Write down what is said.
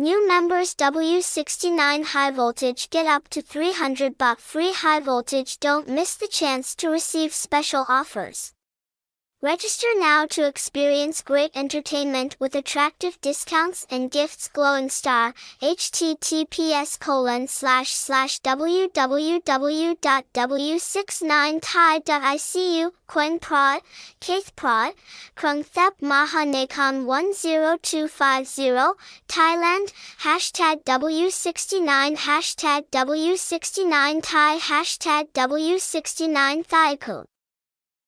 New members W69 high voltage get up to 300 baht free high voltage. Don't miss the chance to receive special offers. Register now to experience great entertainment with attractive discounts and gifts glowing star https colon slash slash www.w69thai.icu Khwaeng Prawet, Khet Prawet, Krung Thep Maha Nakhon 10250, Thailand, hashtag W69 hashtag W69 Thai hashtag W69 Thaiku